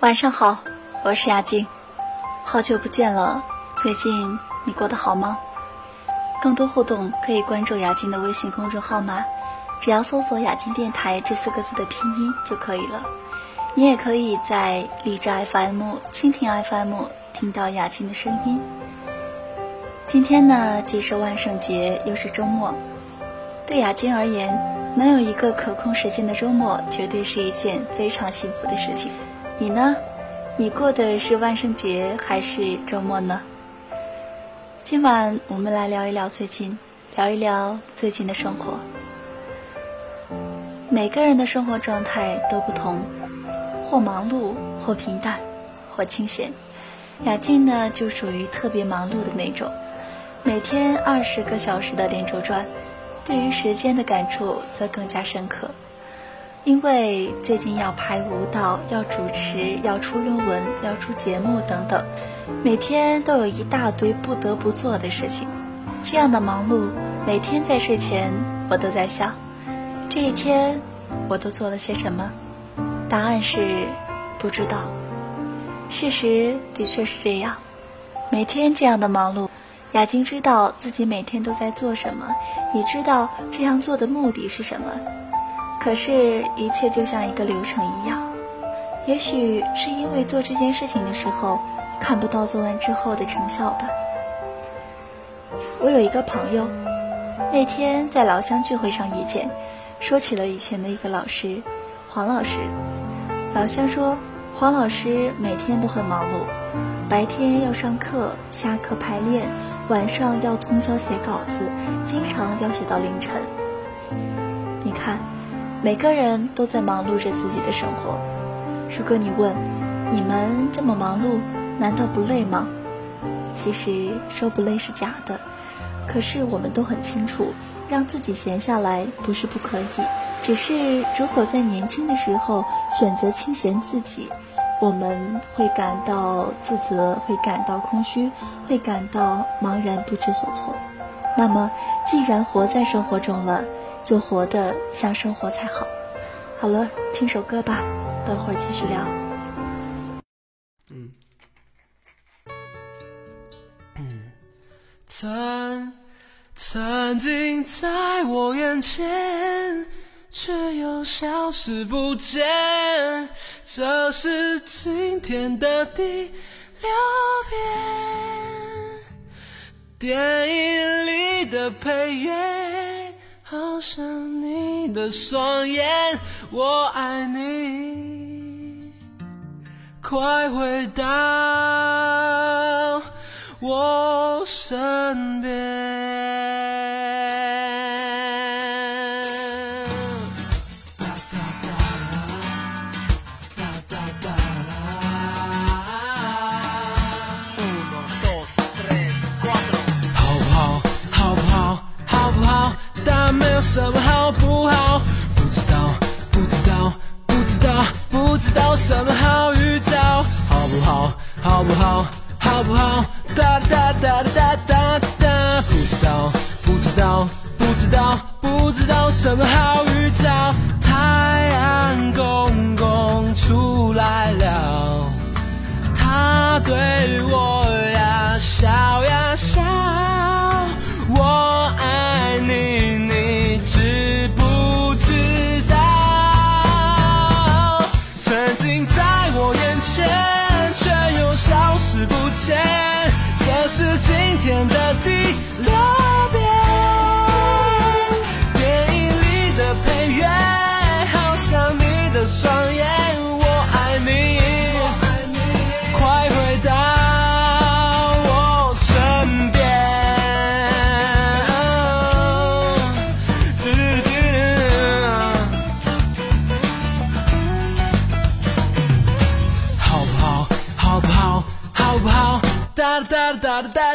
晚上好，我是雅静，好久不见了，最近你过得好吗？更多互动可以关注雅静的微信公众号码，只要搜索“雅静电台”这四个字的拼音就可以了。你也可以在荔枝 FM、蜻蜓 FM 听到雅静的声音。今天呢，既是万圣节，又是周末，对雅静而言。能有一个可控时间的周末，绝对是一件非常幸福的事情。你呢？你过的是万圣节还是周末呢？今晚我们来聊一聊最近，聊一聊最近的生活。每个人的生活状态都不同，或忙碌，或平淡，或清闲。雅静呢，就属于特别忙碌的那种，每天二十个小时的连轴转。对于时间的感触则更加深刻，因为最近要拍舞蹈、要主持、要出论文、要出节目等等，每天都有一大堆不得不做的事情。这样的忙碌，每天在睡前我都在想，这一天我都做了些什么？答案是不知道。事实的确是这样，每天这样的忙碌。雅静知道自己每天都在做什么，也知道这样做的目的是什么。可是，一切就像一个流程一样。也许是因为做这件事情的时候看不到做完之后的成效吧。我有一个朋友，那天在老乡聚会上遇见，说起了以前的一个老师，黄老师。老乡说，黄老师每天都很忙碌，白天要上课，下课排练。晚上要通宵写稿子，经常要写到凌晨。你看，每个人都在忙碌着自己的生活。如果你问，你们这么忙碌，难道不累吗？其实说不累是假的，可是我们都很清楚，让自己闲下来不是不可以，只是如果在年轻的时候选择清闲自己。我们会感到自责，会感到空虚，会感到茫然不知所措。那么，既然活在生活中了，就活得像生活才好。好了，听首歌吧，等会儿继续聊。嗯，曾曾经在我眼前。却又消失不见，这是今天的第六遍。电影里的配乐，好像你的双眼，我爱你，快回到我身边。about that.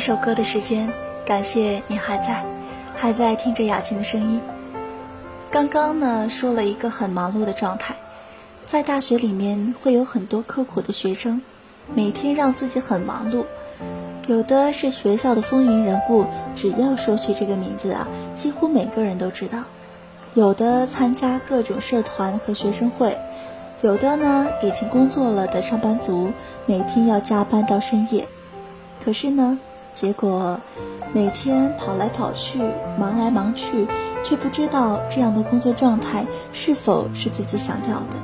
首歌的时间，感谢你还在，还在听着雅静的声音。刚刚呢说了一个很忙碌的状态，在大学里面会有很多刻苦的学生，每天让自己很忙碌。有的是学校的风云人物，只要说起这个名字啊，几乎每个人都知道。有的参加各种社团和学生会，有的呢已经工作了的上班族，每天要加班到深夜。可是呢，结果每天跑来跑去，忙来忙去，却不知道这样的工作状态是否是自己想要的，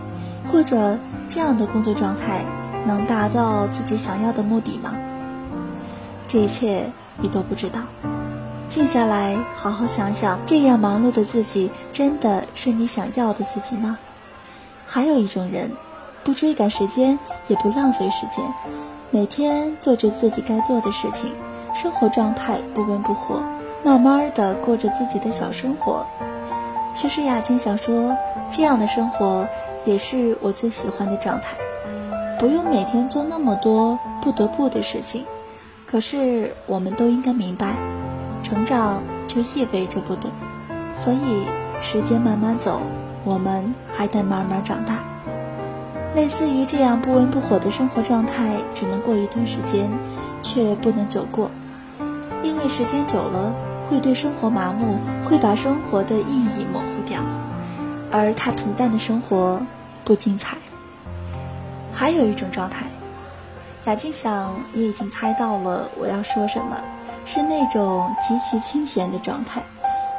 或者这样的工作状态能达到自己想要的目的吗？这一切你都不知道。静下来，好好想想，这样忙碌的自己，真的是你想要的自己吗？还有一种人，不追赶时间，也不浪费时间，每天做着自己该做的事情，生活状态不温不火，慢慢的过着自己的小生活。其实雅静想说，这样的生活也是我最喜欢的状态，不用每天做那么多不得不的事情。可是我们都应该明白，成长就意味着不得，所以时间慢慢走，我们还得慢慢长大。类似于这样不温不火的生活状态，只能过一段时间，却不能久过，因为时间久了会对生活麻木，会把生活的意义模糊掉，而太平淡的生活不精彩。还有一种状态。雅静想，你已经猜到了我要说什么，是那种极其清闲的状态。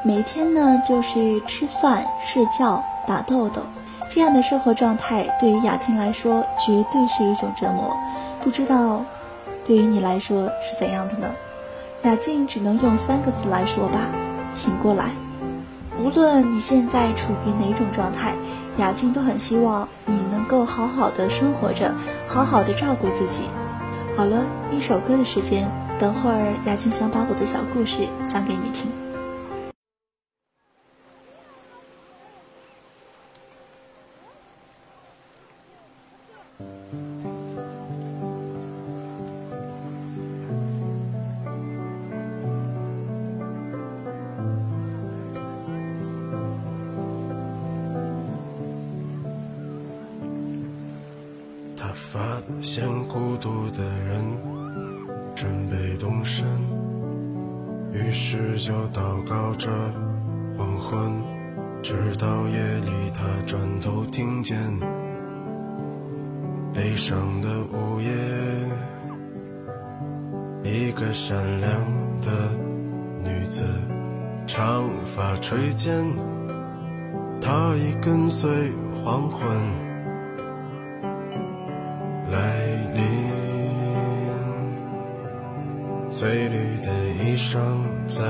每天呢，就是吃饭、睡觉、打豆豆，这样的生活状态对于雅静来说，绝对是一种折磨。不知道，对于你来说是怎样的呢？雅静只能用三个字来说吧：醒过来。无论你现在处于哪种状态。雅静都很希望你能够好好的生活着，好好的照顾自己。好了，一首歌的时间，等会儿雅静想把我的小故事讲给你听。发现孤独的人准备动身，于是就祷告着黄昏，直到夜里他转头听见悲伤的午夜，一个善良的女子，长发垂肩，她已跟随黄昏。翠绿的衣裳在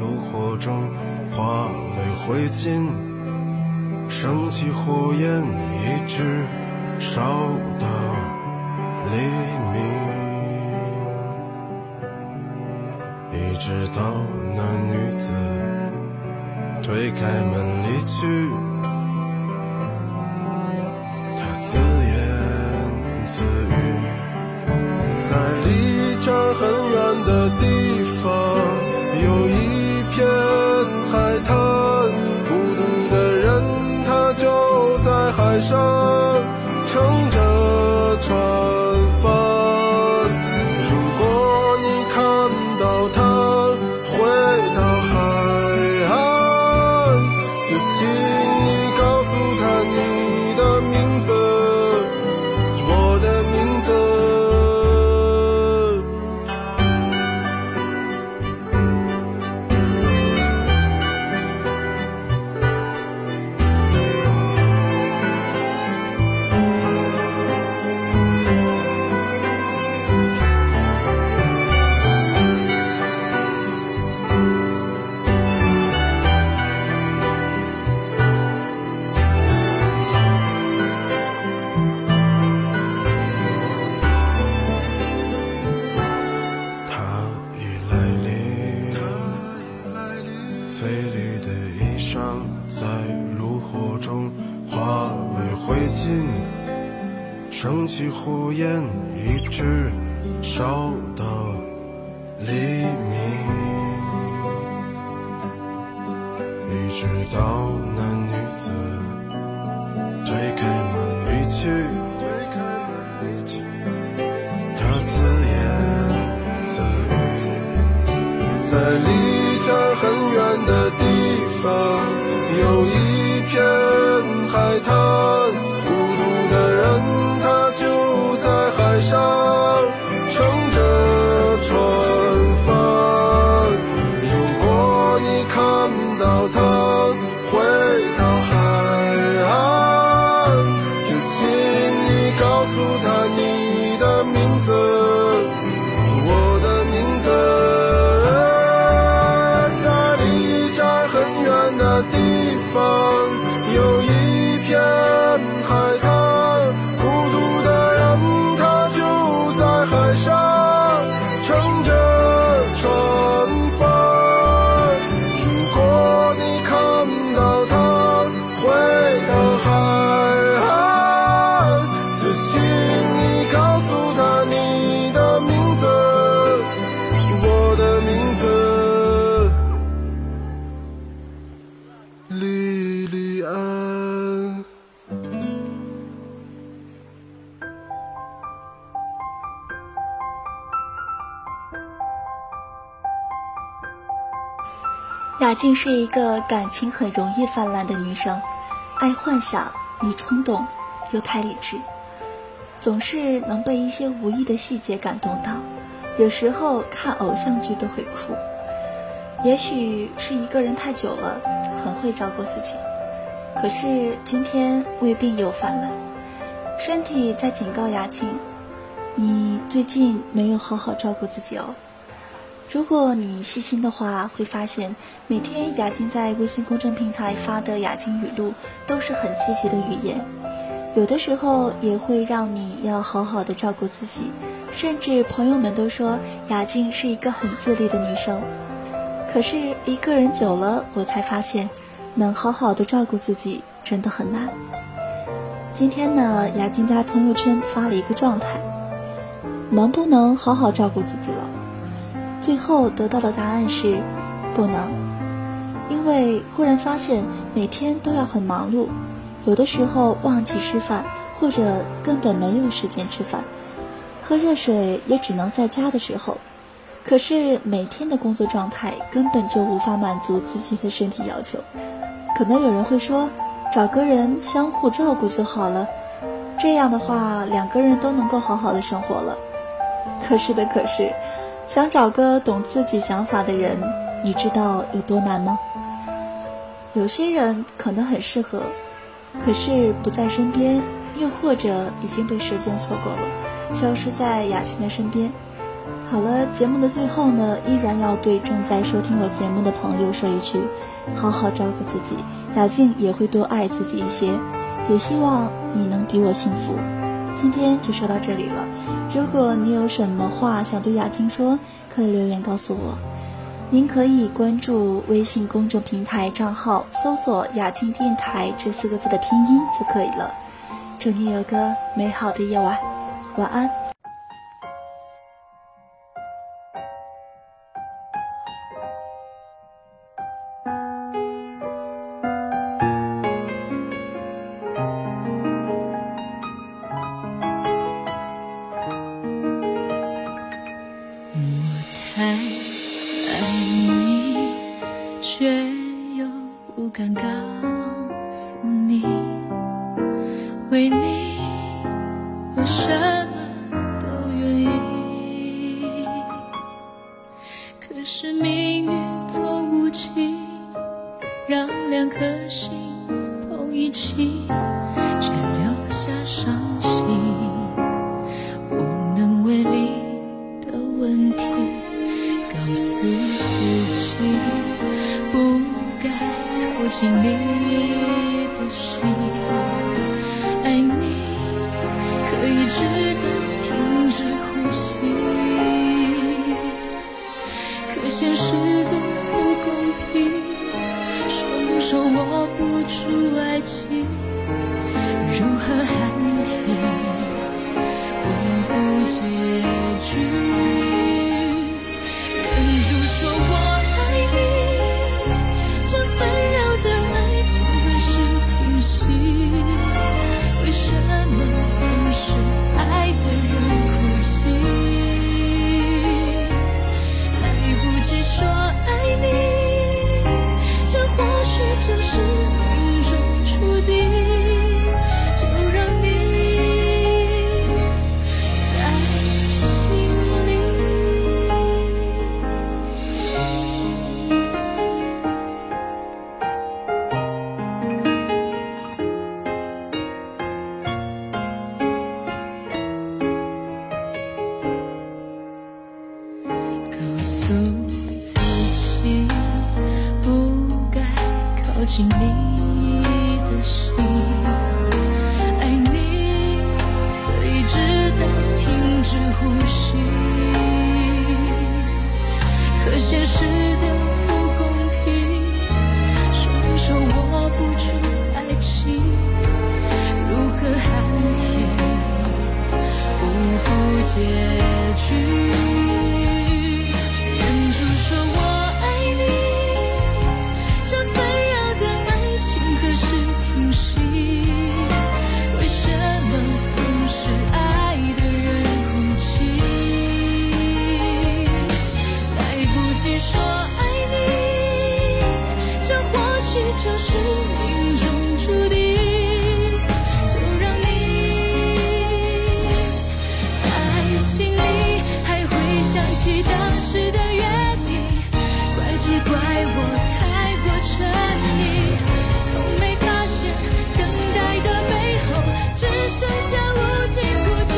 炉火中化为灰烬，升起火焰，一直烧到黎明，一直到那女子推开门离去，她自上乘去，推开门离去，她自言自语，在离这很远的地方，雅静是一个感情很容易泛滥的女生，爱幻想，易冲动，又太理智，总是能被一些无意的细节感动到，有时候看偶像剧都会哭。也许是一个人太久了，很会照顾自己，可是今天胃病又犯了，身体在警告雅静：“你最近没有好好照顾自己哦。”如果你细心的话，会发现每天雅静在微信公众平台发的雅静语录都是很积极的语言，有的时候也会让你要好好的照顾自己，甚至朋友们都说雅静是一个很自律的女生。可是一个人久了，我才发现，能好好的照顾自己真的很难。今天呢，雅静在朋友圈发了一个状态，能不能好好照顾自己了？最后得到的答案是，不能，因为忽然发现每天都要很忙碌，有的时候忘记吃饭，或者根本没有时间吃饭，喝热水也只能在家的时候。可是每天的工作状态根本就无法满足自己的身体要求。可能有人会说，找个人相互照顾就好了，这样的话两个人都能够好好的生活了。可是的，可是。想找个懂自己想法的人，你知道有多难吗？有些人可能很适合，可是不在身边，又或者已经被时间错过了，消失在雅琴的身边。好了，节目的最后呢，依然要对正在收听我节目的朋友说一句：好好照顾自己，雅静也会多爱自己一些，也希望你能比我幸福。今天就说到这里了。如果你有什么话想对雅静说，可以留言告诉我。您可以关注微信公众平台账号，搜索“雅静电台”这四个字的拼音就可以了。祝你有个美好的夜晚，晚安。心里。是命中注定，就让你在心里还会想起当时的约定。怪只怪我太过沉溺，从没发现等待的背后只剩下无尽孤寂。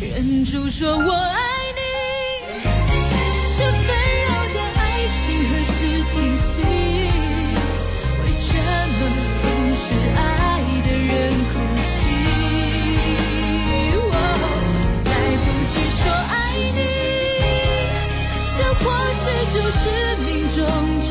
忍住，说我爱。是命中